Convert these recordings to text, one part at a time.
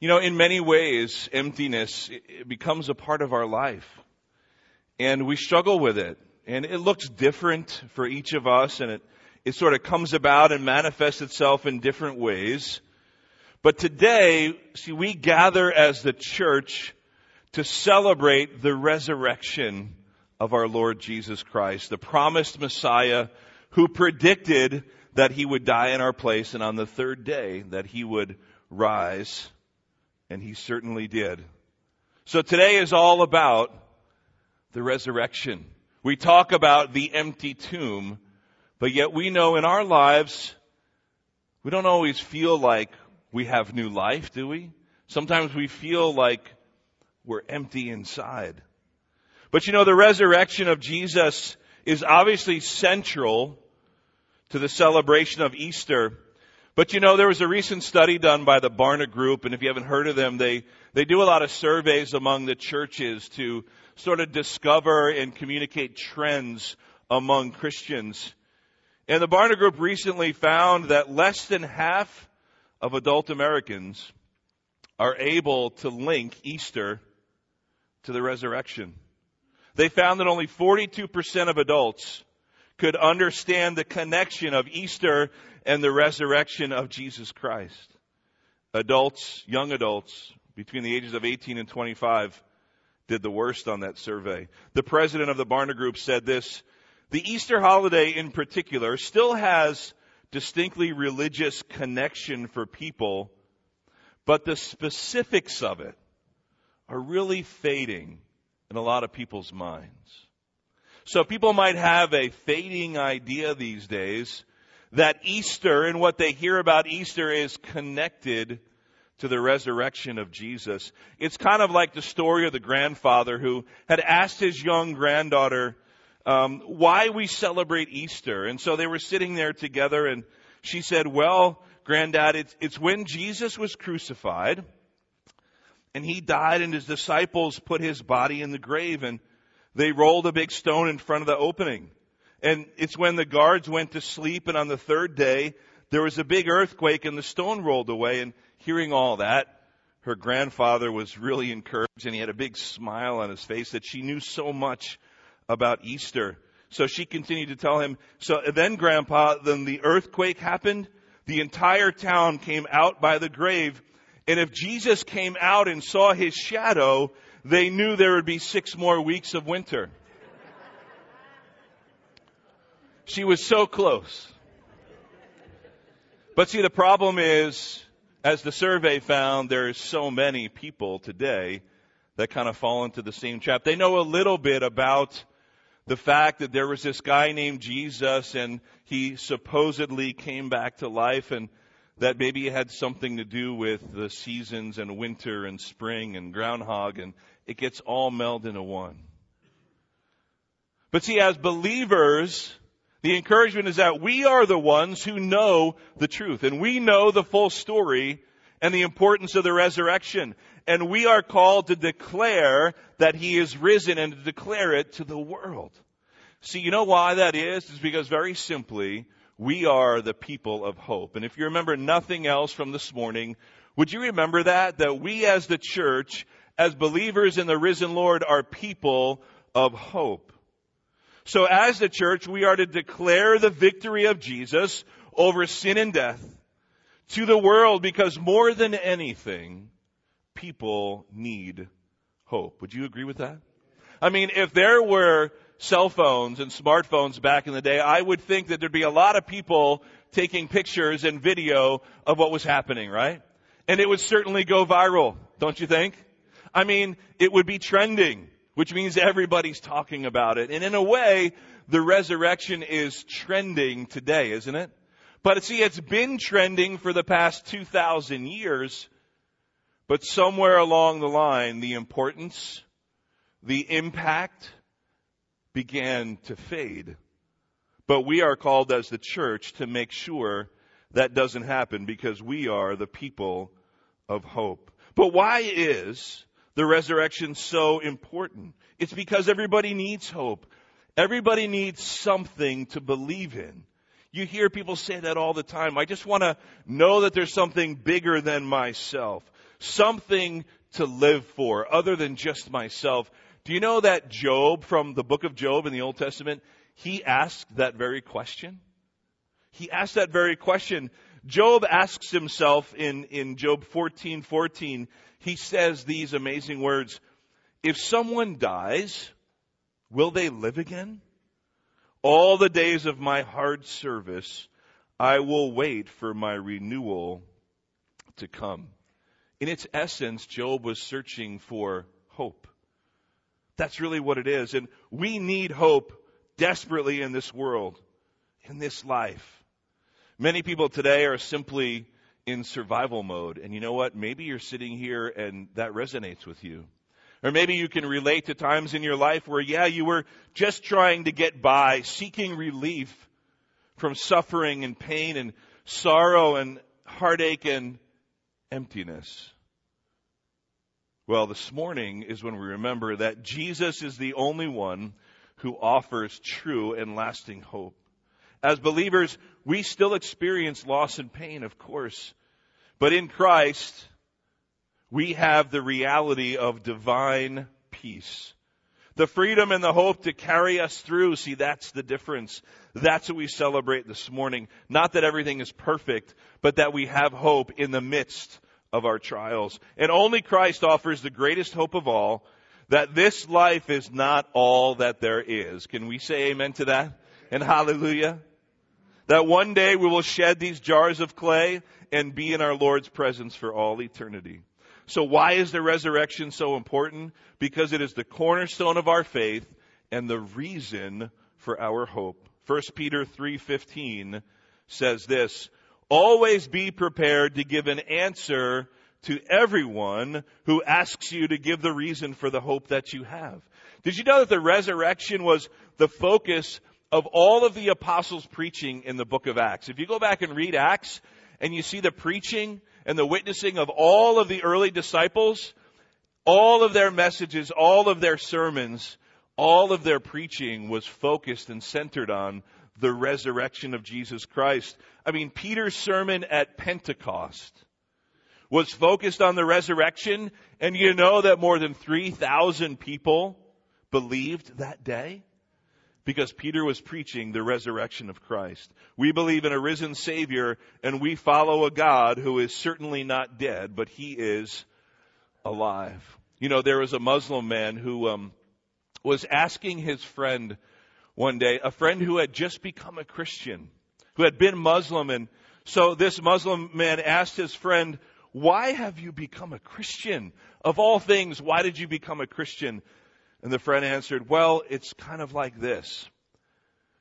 You know, in many ways, emptiness becomes a part of our life. And we struggle with it. And it looks different for each of us and it, it sort of comes about and manifests itself in different ways. But today, see, we gather as the church to celebrate the resurrection of our Lord Jesus Christ, the promised Messiah who predicted that he would die in our place and on the third day that he would rise. And he certainly did. So today is all about the resurrection. We talk about the empty tomb, but yet we know in our lives, we don't always feel like we have new life, do we? Sometimes we feel like we're empty inside. But you know, the resurrection of Jesus is obviously central to the celebration of Easter. But you know, there was a recent study done by the Barna Group, and if you haven't heard of them, they, they do a lot of surveys among the churches to sort of discover and communicate trends among Christians. And the Barna Group recently found that less than half of adult Americans are able to link Easter to the resurrection. They found that only 42% of adults could understand the connection of Easter and the resurrection of Jesus Christ. Adults, young adults, between the ages of 18 and 25, did the worst on that survey. The president of the Barna Group said this, the Easter holiday in particular still has distinctly religious connection for people, but the specifics of it are really fading in a lot of people's minds. So people might have a fading idea these days that Easter and what they hear about Easter is connected to the resurrection of Jesus. It's kind of like the story of the grandfather who had asked his young granddaughter um, why we celebrate Easter. And so they were sitting there together and she said, well, granddad, it's, it's when Jesus was crucified and he died and his disciples put his body in the grave and they rolled a big stone in front of the opening. And it's when the guards went to sleep and on the third day there was a big earthquake and the stone rolled away and hearing all that, her grandfather was really encouraged and he had a big smile on his face that she knew so much about Easter. So she continued to tell him, so then grandpa, then the earthquake happened. The entire town came out by the grave. And if Jesus came out and saw his shadow, they knew there would be six more weeks of winter. She was so close. But see, the problem is, as the survey found, there is so many people today that kind of fall into the same trap. They know a little bit about the fact that there was this guy named Jesus and he supposedly came back to life and that maybe it had something to do with the seasons and winter and spring and groundhog and it gets all melded into one. But see, as believers, the encouragement is that we are the ones who know the truth and we know the full story and the importance of the resurrection. And we are called to declare that He is risen and to declare it to the world. See, you know why that is? It's because very simply, we are the people of hope. And if you remember nothing else from this morning, would you remember that? That we as the church, as believers in the risen Lord, are people of hope. So as the church, we are to declare the victory of Jesus over sin and death to the world because more than anything, people need hope. Would you agree with that? I mean, if there were cell phones and smartphones back in the day, I would think that there'd be a lot of people taking pictures and video of what was happening, right? And it would certainly go viral, don't you think? I mean, it would be trending which means everybody's talking about it. And in a way, the resurrection is trending today, isn't it? But see, it's been trending for the past 2,000 years, but somewhere along the line, the importance, the impact began to fade. But we are called as the church to make sure that doesn't happen because we are the people of hope. But why is the resurrection so important? It's because everybody needs hope. Everybody needs something to believe in. You hear people say that all the time. I just want to know that there's something bigger than myself. something to live for other than just myself. Do you know that Job from the book of Job in the Old Testament, he asked that very question? He asked that very question. Job asks himself in, in Job 14, 14, he says these amazing words, if someone dies, will they live again? All the days of my hard service, I will wait for my renewal to come. In its essence, Job was searching for hope. That's really what it is. And we need hope desperately in this world, in this life. Many people today are simply in survival mode. And you know what? Maybe you're sitting here and that resonates with you. Or maybe you can relate to times in your life where, yeah, you were just trying to get by, seeking relief from suffering and pain and sorrow and heartache and emptiness. Well, this morning is when we remember that Jesus is the only one who offers true and lasting hope. As believers, we still experience loss and pain, of course. But in Christ, we have the reality of divine peace. The freedom and the hope to carry us through. See, that's the difference. That's what we celebrate this morning. Not that everything is perfect, but that we have hope in the midst of our trials. And only Christ offers the greatest hope of all, that this life is not all that there is. Can we say amen to that? And hallelujah? That one day we will shed these jars of clay and be in our Lord's presence for all eternity. So why is the resurrection so important? Because it is the cornerstone of our faith and the reason for our hope. 1 Peter 3:15 says this, always be prepared to give an answer to everyone who asks you to give the reason for the hope that you have. Did you know that the resurrection was the focus of all of the apostles' preaching in the book of Acts? If you go back and read Acts and you see the preaching and the witnessing of all of the early disciples, all of their messages, all of their sermons, all of their preaching was focused and centered on the resurrection of Jesus Christ. I mean, Peter's sermon at Pentecost was focused on the resurrection, and you know that more than 3,000 people believed that day? Because Peter was preaching the resurrection of Christ. We believe in a risen Savior, and we follow a God who is certainly not dead, but He is alive. You know, there was a Muslim man who um, was asking his friend one day, a friend who had just become a Christian, who had been Muslim. And so this Muslim man asked his friend, why have you become a Christian? Of all things, why did you become a Christian? And the friend answered, well, it's kind of like this.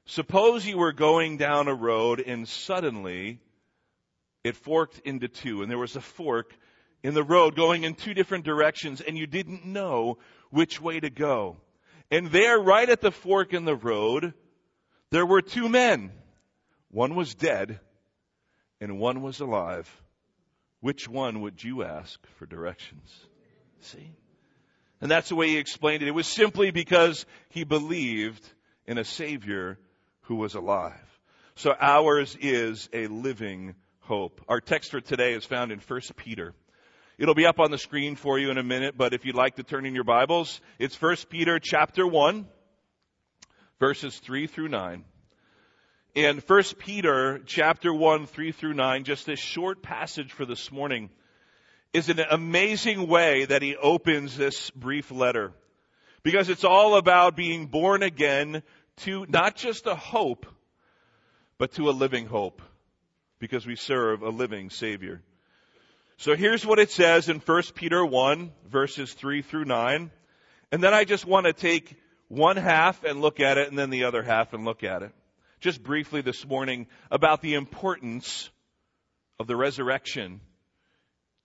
Suppose you were going down a road and suddenly it forked into two and there was a fork in the road going in two different directions and you didn't know which way to go. And there, right at the fork in the road, there were two men. One was dead and one was alive. Which one would you ask for directions? See? And that's the way he explained it. It was simply because he believed in a Savior who was alive. So ours is a living hope. Our text for today is found in 1 Peter It'll be up on the screen for you in a minute, but if you'd like to turn in your Bibles, it's 1 Peter chapter 1, verses 3 through 9. In 1 Peter chapter 1, 3 through 9, just this short passage for this morning is an amazing way that he opens this brief letter. Because it's all about being born again to not just a hope, but to a living hope. Because we serve a living Savior. So here's what it says in 1 Peter 1 verses 3 through 9. And then I just want to take one half and look at it and then the other half and look at it. Just briefly this morning about the importance of the resurrection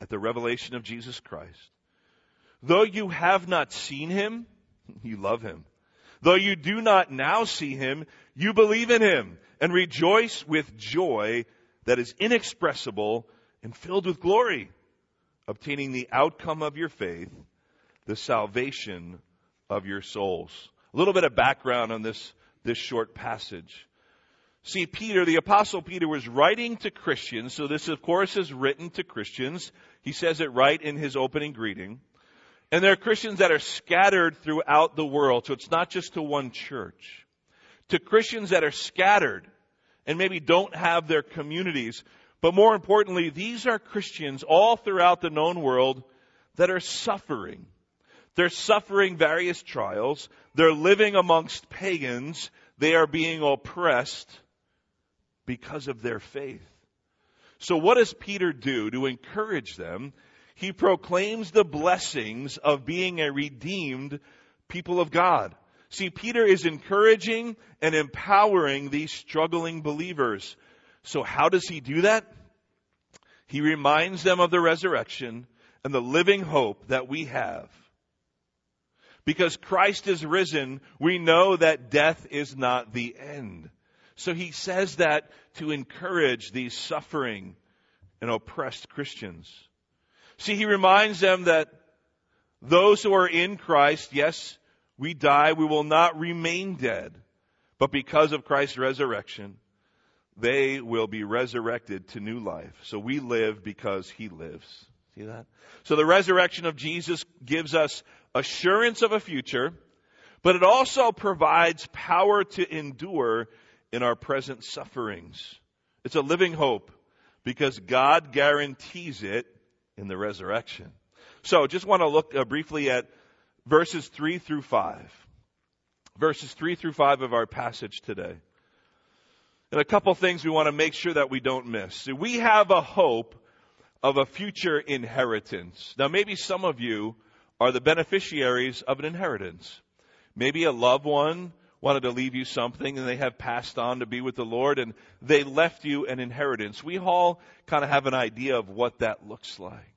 at the revelation of Jesus Christ. Though you have not seen him, you love him. Though you do not now see him, you believe in him and rejoice with joy that is inexpressible and filled with glory, obtaining the outcome of your faith, the salvation of your souls. A little bit of background on this, this short passage. See, Peter, the apostle Peter was writing to Christians, so this of course is written to Christians. He says it right in his opening greeting. And there are Christians that are scattered throughout the world, so it's not just to one church. To Christians that are scattered and maybe don't have their communities. But more importantly, these are Christians all throughout the known world that are suffering. They're suffering various trials. They're living amongst pagans. They are being oppressed because of their faith. So what does Peter do to encourage them? He proclaims the blessings of being a redeemed people of God. See, Peter is encouraging and empowering these struggling believers. So how does he do that? He reminds them of the resurrection and the living hope that we have. Because Christ is risen, we know that death is not the end. So he says that to encourage these suffering and oppressed Christians. See, he reminds them that those who are in Christ, yes, we die, we will not remain dead. But because of Christ's resurrection, they will be resurrected to new life. So we live because he lives. See that? So the resurrection of Jesus gives us assurance of a future, but it also provides power to endure in our present sufferings. It's a living hope because God guarantees it in the resurrection. So just want to look uh, briefly at verses 3 through 5. Verses 3 through 5 of our passage today. And a couple things we want to make sure that we don't miss. We have a hope of a future inheritance. Now maybe some of you are the beneficiaries of an inheritance. Maybe a loved one wanted to leave you something and they have passed on to be with the Lord and they left you an inheritance. We all kind of have an idea of what that looks like.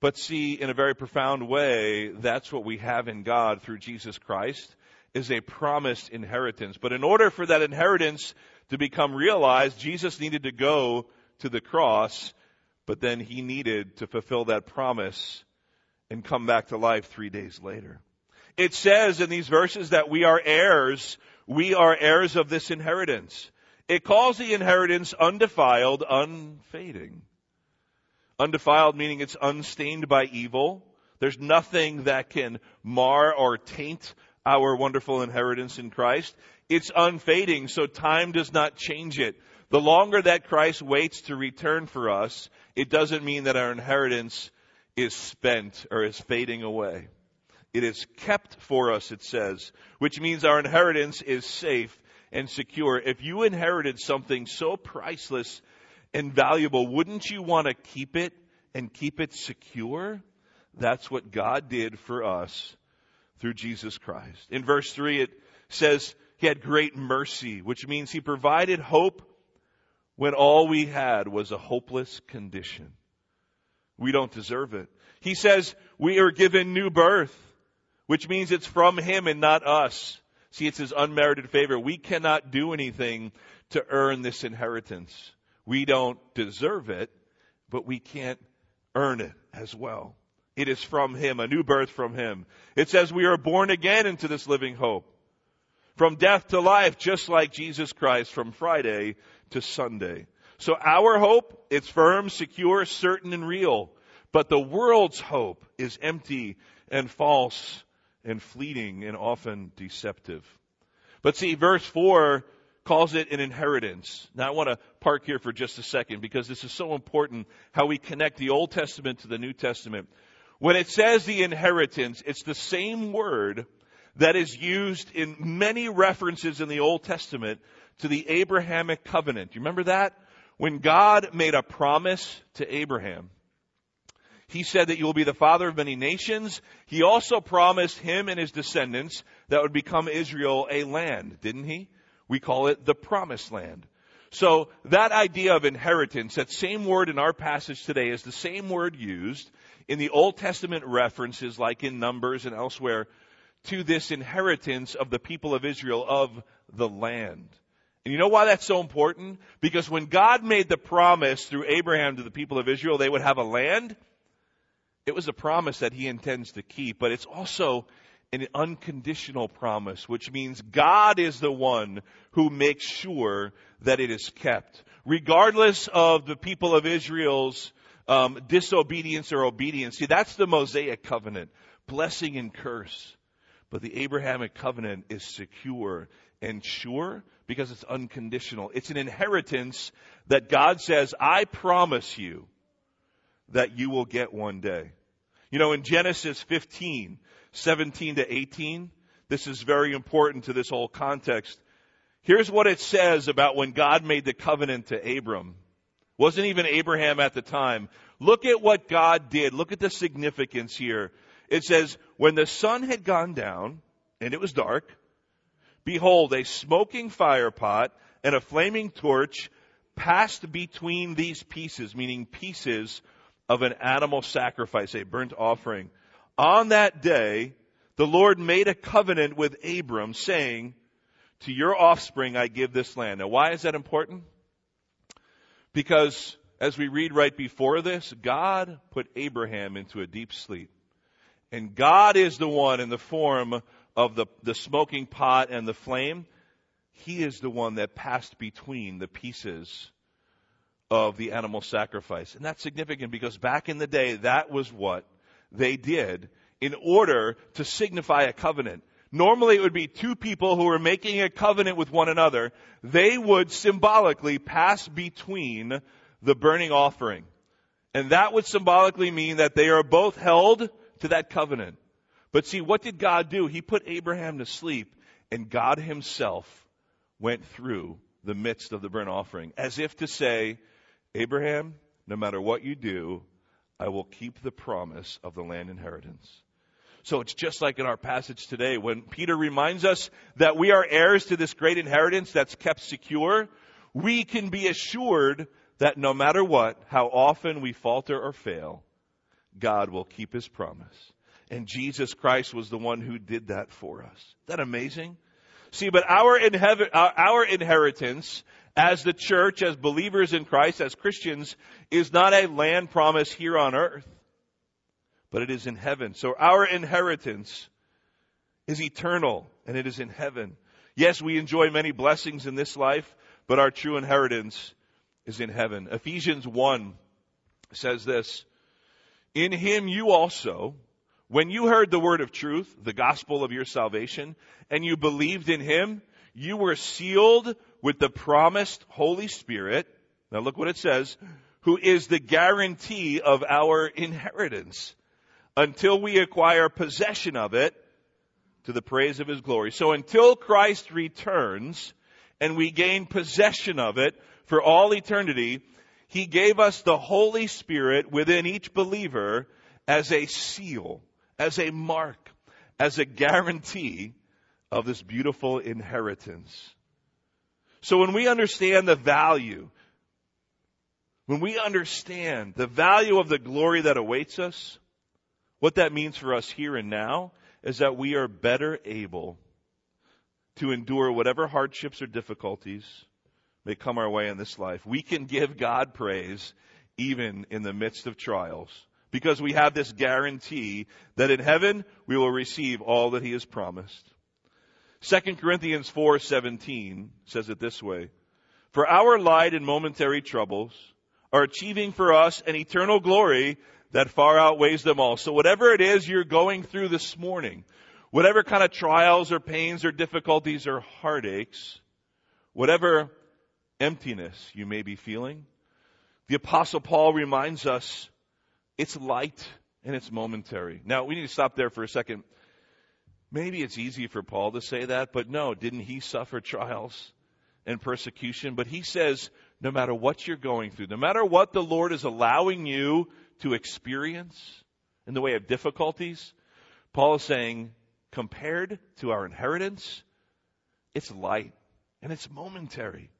But see, in a very profound way, that's what we have in God through Jesus Christ is a promised inheritance. But in order for that inheritance to become realized, Jesus needed to go to the cross, but then he needed to fulfill that promise and come back to life three days later. It says in these verses that we are heirs. We are heirs of this inheritance. It calls the inheritance undefiled, unfading. Undefiled meaning it's unstained by evil. There's nothing that can mar or taint our wonderful inheritance in Christ. It's unfading, so time does not change it. The longer that Christ waits to return for us, it doesn't mean that our inheritance is spent or is fading away. It is kept for us, it says, which means our inheritance is safe and secure. If you inherited something so priceless and valuable, wouldn't you want to keep it and keep it secure? That's what God did for us through Jesus Christ. In verse 3, it says he had great mercy, which means he provided hope when all we had was a hopeless condition. We don't deserve it. He says we are given new birth, which means it's from him and not us. See, it's his unmerited favor. We cannot do anything to earn this inheritance. We don't deserve it, but we can't earn it as well. It is from Him, a new birth from Him. It says we are born again into this living hope. From death to life, just like Jesus Christ from Friday to Sunday. So our hope, it's firm, secure, certain, and real. But the world's hope is empty and false and fleeting and often deceptive. But see, verse 4 calls it an inheritance. Now I want to park here for just a second because this is so important how we connect the Old Testament to the New Testament. When it says the inheritance, it's the same word that is used in many references in the Old Testament to the Abrahamic covenant. You remember that? When God made a promise to Abraham, he said that you will be the father of many nations. He also promised him and his descendants that would become Israel a land, didn't he? We call it the promised land. So that idea of inheritance, that same word in our passage today is the same word used in the Old Testament references like in Numbers and elsewhere to this inheritance of the people of Israel of the land. And you know why that's so important? Because when God made the promise through Abraham to the people of Israel they would have a land, it was a promise that he intends to keep, but it's also an unconditional promise, which means God is the one who makes sure that it is kept. Regardless of the people of Israel's um, disobedience or obedience. See, that's the Mosaic covenant, blessing and curse. But the Abrahamic covenant is secure and sure because it's unconditional. It's an inheritance that God says, I promise you that you will get one day. You know, in Genesis 15, 17 to 18, this is very important to this whole context. Here's what it says about when God made the covenant to Abram. Wasn't even Abraham at the time. Look at what God did. Look at the significance here. It says, when the sun had gone down and it was dark, behold, a smoking fire pot and a flaming torch passed between these pieces, meaning pieces of an animal sacrifice, a burnt offering. On that day, the Lord made a covenant with Abram saying, to your offspring I give this land. Now why is that important? Because as we read right before this, God put Abraham into a deep sleep. And God is the one in the form of the, the smoking pot and the flame. He is the one that passed between the pieces of the animal sacrifice. And that's significant because back in the day, that was what they did in order to signify a covenant. Normally it would be two people who were making a covenant with one another. They would symbolically pass between the burning offering. And that would symbolically mean that they are both held to that covenant. But see, what did God do? He put Abraham to sleep and God himself went through the midst of the burnt offering as if to say, Abraham, no matter what you do, I will keep the promise of the land inheritance. So it's just like in our passage today when Peter reminds us that we are heirs to this great inheritance that's kept secure. We can be assured that no matter what, how often we falter or fail, God will keep his promise. And Jesus Christ was the one who did that for us. Isn't that amazing? See, but our, inhev- our inheritance as the church, as believers in Christ, as Christians, is not a land promise here on earth, but it is in heaven. So our inheritance is eternal and it is in heaven. Yes, we enjoy many blessings in this life, but our true inheritance is in heaven. Ephesians 1 says this, In him you also, when you heard the word of truth, the gospel of your salvation, and you believed in him, you were sealed with the promised Holy Spirit. Now look what it says, who is the guarantee of our inheritance until we acquire possession of it to the praise of his glory. So until Christ returns and we gain possession of it for all eternity, he gave us the Holy Spirit within each believer as a seal, as a mark, as a guarantee of this beautiful inheritance. So when we understand the value, when we understand the value of the glory that awaits us, what that means for us here and now is that we are better able to endure whatever hardships or difficulties may come our way in this life. We can give God praise even in the midst of trials because we have this guarantee that in heaven we will receive all that he has promised. 2 Corinthians 4:17 says it this way: For our light and momentary troubles are achieving for us an eternal glory that far outweighs them all. So whatever it is you're going through this morning, whatever kind of trials or pains or difficulties or heartaches, whatever emptiness you may be feeling, the apostle Paul reminds us it's light and it's momentary. Now we need to stop there for a second. Maybe it's easy for Paul to say that, but no, didn't he suffer trials and persecution? But he says, no matter what you're going through, no matter what the Lord is allowing you to experience in the way of difficulties, Paul is saying, compared to our inheritance, it's light and it's momentary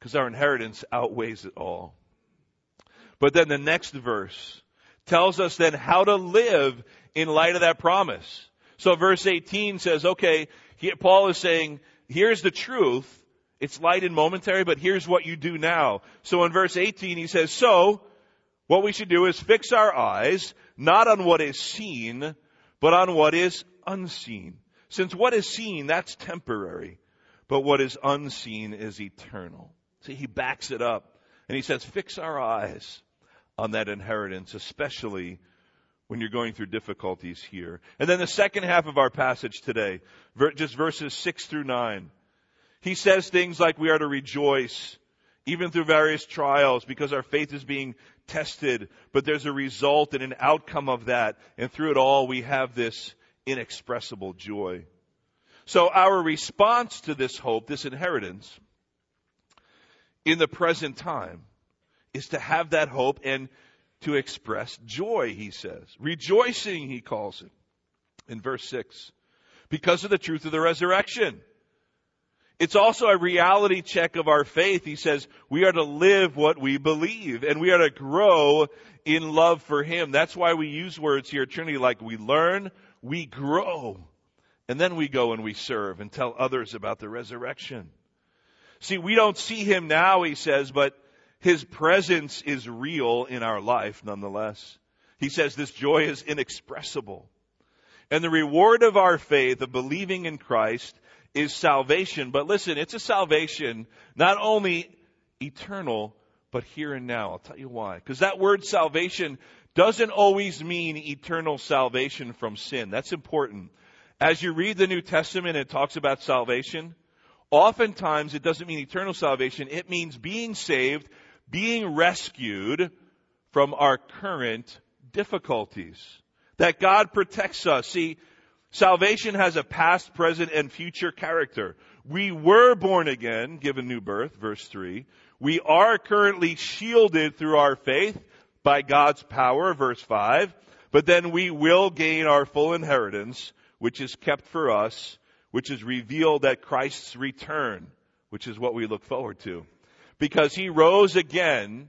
because our inheritance outweighs it all. But then the next verse tells us then how to live in light of that promise. So verse 18 says, okay, he, Paul is saying, here's the truth. It's light and momentary, but here's what you do now. So in verse 18 he says, so what we should do is fix our eyes not on what is seen, but on what is unseen. Since what is seen, that's temporary, but what is unseen is eternal. See, he backs it up and he says, fix our eyes on that inheritance, especially when you're going through difficulties here. And then the second half of our passage today, just verses 6 through 9. He says things like we are to rejoice even through various trials because our faith is being tested, but there's a result and an outcome of that. And through it all, we have this inexpressible joy. So our response to this hope, this inheritance, in the present time, is to have that hope and to express joy, he says. Rejoicing, he calls it in verse 6, because of the truth of the resurrection. It's also a reality check of our faith. He says we are to live what we believe and we are to grow in love for Him. That's why we use words here Trinity like we learn, we grow, and then we go and we serve and tell others about the resurrection. See, we don't see Him now, he says, but his presence is real in our life nonetheless. He says this joy is inexpressible. And the reward of our faith, of believing in Christ, is salvation. But listen, it's a salvation not only eternal, but here and now. I'll tell you why. Because that word salvation doesn't always mean eternal salvation from sin. That's important. As you read the New Testament, it talks about salvation. Oftentimes, it doesn't mean eternal salvation. It means being saved being rescued from our current difficulties. That God protects us. See, salvation has a past, present, and future character. We were born again, given new birth, verse 3. We are currently shielded through our faith by God's power, verse 5. But then we will gain our full inheritance, which is kept for us, which is revealed at Christ's return, which is what we look forward to because he rose again.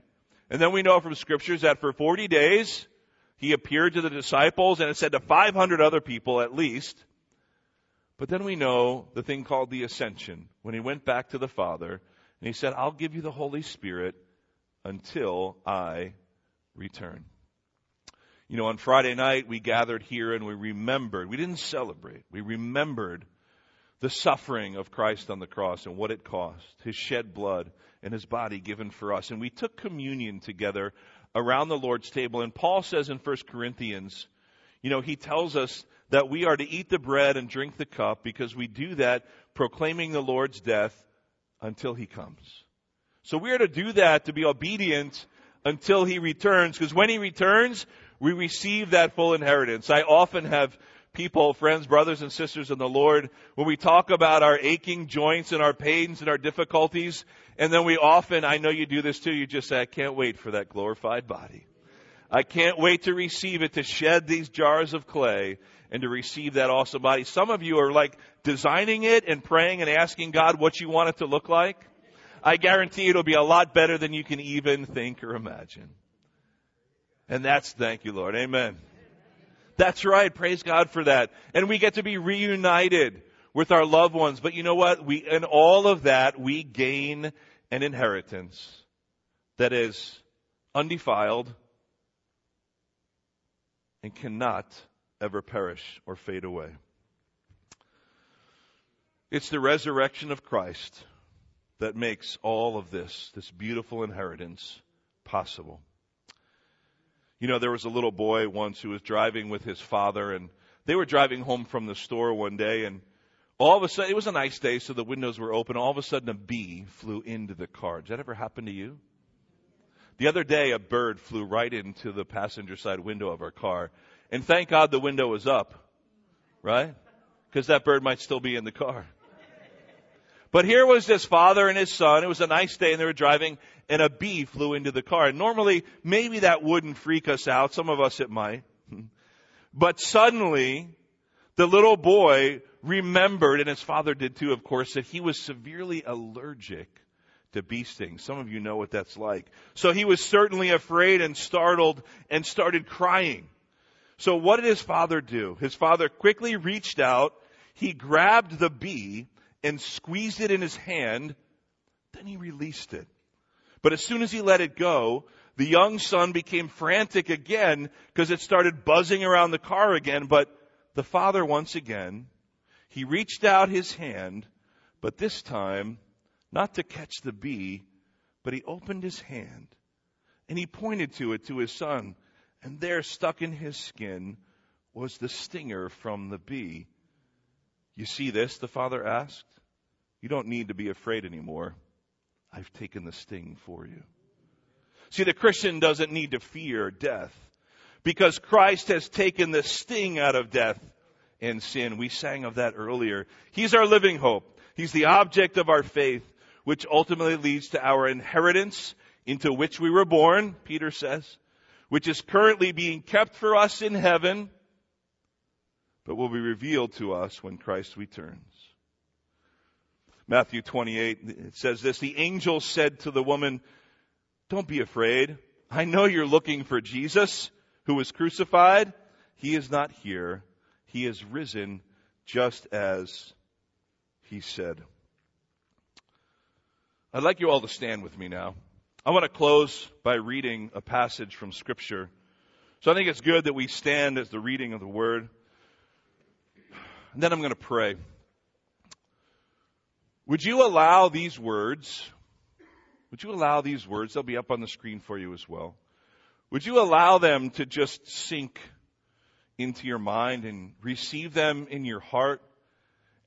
And then we know from scriptures that for 40 days, he appeared to the disciples and it said to 500 other people at least. But then we know the thing called the ascension when he went back to the Father and he said, I'll give you the Holy Spirit until I return. You know, on Friday night we gathered here and we remembered, we didn't celebrate, we remembered the suffering of Christ on the cross and what it cost, his shed blood and his body given for us. And we took communion together around the Lord's table. And Paul says in 1 Corinthians, you know, he tells us that we are to eat the bread and drink the cup because we do that proclaiming the Lord's death until he comes. So we are to do that to be obedient until he returns because when he returns, we receive that full inheritance. I often have people, friends, brothers and sisters in the Lord, when we talk about our aching joints and our pains and our difficulties, and then we often, I know you do this too, you just say, I can't wait for that glorified body. I can't wait to receive it, to shed these jars of clay and to receive that awesome body. Some of you are like designing it and praying and asking God what you want it to look like. I guarantee it'll be a lot better than you can even think or imagine. And that's thank you, Lord. Amen. That's right. Praise God for that. And we get to be reunited with our loved ones. But you know what? We, in all of that, we gain an inheritance that is undefiled and cannot ever perish or fade away. It's the resurrection of Christ that makes all of this, this beautiful inheritance, possible. You know, there was a little boy once who was driving with his father, and they were driving home from the store one day, and all of a sudden, it was a nice day, so the windows were open. All of a sudden, a bee flew into the car. Did that ever happen to you? The other day, a bird flew right into the passenger side window of our car. And thank God the window was up, right? Because that bird might still be in the car. But here was this father and his son. It was a nice day and they were driving and a bee flew into the car. Normally, maybe that wouldn't freak us out. Some of us it might. But suddenly, the little boy remembered, and his father did too, of course, that he was severely allergic to bee stings. Some of you know what that's like. So he was certainly afraid and startled and started crying. So what did his father do? His father quickly reached out, he grabbed the bee and squeezed it in his hand, then he released it. But as soon as he let it go, the young son became frantic again because it started buzzing around the car again, but the father once again he reached out his hand, but this time, not to catch the bee, but he opened his hand and he pointed to it to his son. And there, stuck in his skin, was the stinger from the bee. You see this? The father asked. You don't need to be afraid anymore. I've taken the sting for you. See, the Christian doesn't need to fear death because Christ has taken the sting out of death and sin. We sang of that earlier. He's our living hope. He's the object of our faith, which ultimately leads to our inheritance into which we were born, Peter says, which is currently being kept for us in heaven, but will be revealed to us when Christ returns. Matthew 28, it says this, the angel said to the woman, don't be afraid. I know you're looking for Jesus who was crucified. He is not here. He is risen just as he said. I'd like you all to stand with me now. I want to close by reading a passage from Scripture. So I think it's good that we stand as the reading of the Word. And then I'm going to pray. Would you allow these words, would you allow these words, they'll be up on the screen for you as well. Would you allow them to just sink into your mind and receive them in your heart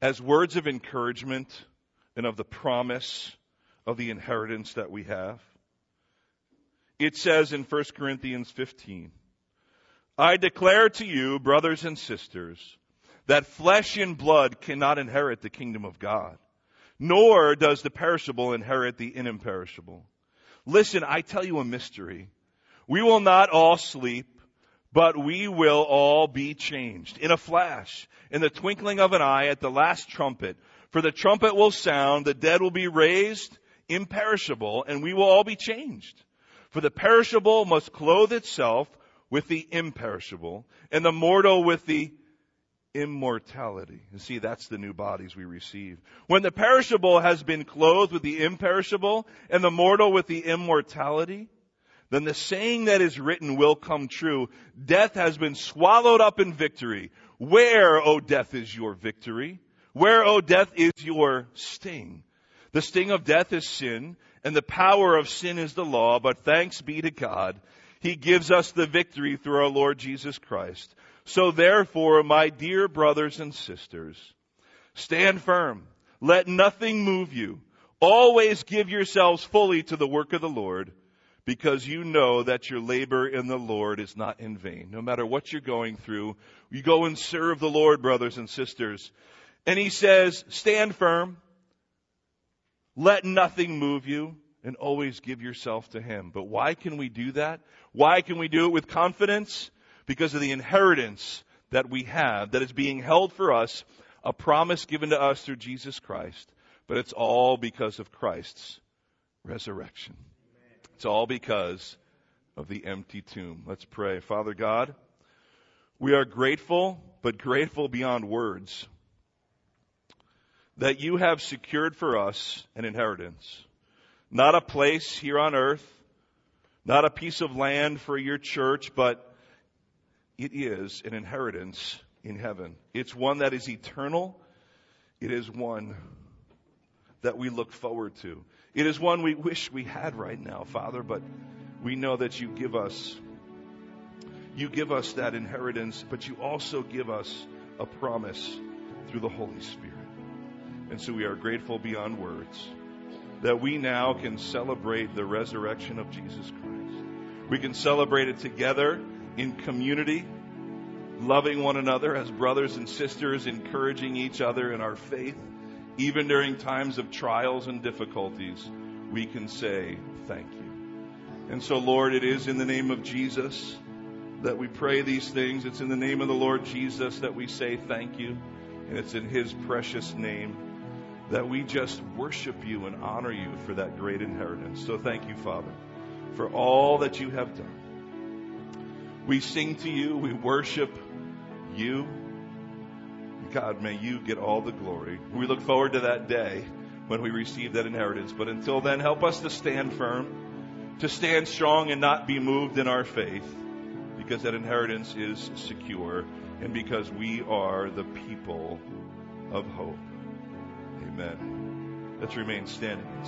as words of encouragement and of the promise of the inheritance that we have. It says in 1 Corinthians 15, I declare to you, brothers and sisters, that flesh and blood cannot inherit the kingdom of God, nor does the perishable inherit the imperishable. Listen, I tell you a mystery. We will not all sleep, but we will all be changed in a flash, in the twinkling of an eye at the last trumpet. For the trumpet will sound, the dead will be raised imperishable, and we will all be changed. For the perishable must clothe itself with the imperishable, and the mortal with the immortality. You see, that's the new bodies we receive. When the perishable has been clothed with the imperishable, and the mortal with the immortality, then the saying that is written will come true. Death has been swallowed up in victory. Where, O death, is your victory? Where, O death, is your sting? The sting of death is sin, and the power of sin is the law, but thanks be to God. He gives us the victory through our Lord Jesus Christ. So therefore, my dear brothers and sisters, stand firm. Let nothing move you. Always give yourselves fully to the work of the Lord because you know that your labor in the Lord is not in vain. No matter what you're going through, you go and serve the Lord, brothers and sisters. And he says, stand firm. Let nothing move you and always give yourself to him. But why can we do that? Why can we do it with confidence? Because of the inheritance that we have that is being held for us, a promise given to us through Jesus Christ. But it's all because of Christ's resurrection. It's all because of the empty tomb. Let's pray. Father God, we are grateful, but grateful beyond words, that you have secured for us an inheritance. Not a place here on earth, not a piece of land for your church, but it is an inheritance in heaven. It's one that is eternal. It is one that we look forward to. It is one we wish we had right now, Father, but we know that you give us you give us that inheritance, but you also give us a promise through the Holy Spirit. And so we are grateful beyond words that we now can celebrate the resurrection of Jesus Christ. We can celebrate it together in community, loving one another as brothers and sisters, encouraging each other in our faith. Even during times of trials and difficulties, we can say thank you. And so, Lord, it is in the name of Jesus that we pray these things. It's in the name of the Lord Jesus that we say thank you. And it's in his precious name that we just worship you and honor you for that great inheritance. So thank you, Father, for all that you have done. We sing to you, we worship you. God, may you get all the glory. We look forward to that day when we receive that inheritance. But until then, help us to stand firm, to stand strong and not be moved in our faith, because that inheritance is secure and because we are the people of hope. Amen. Let's remain standing.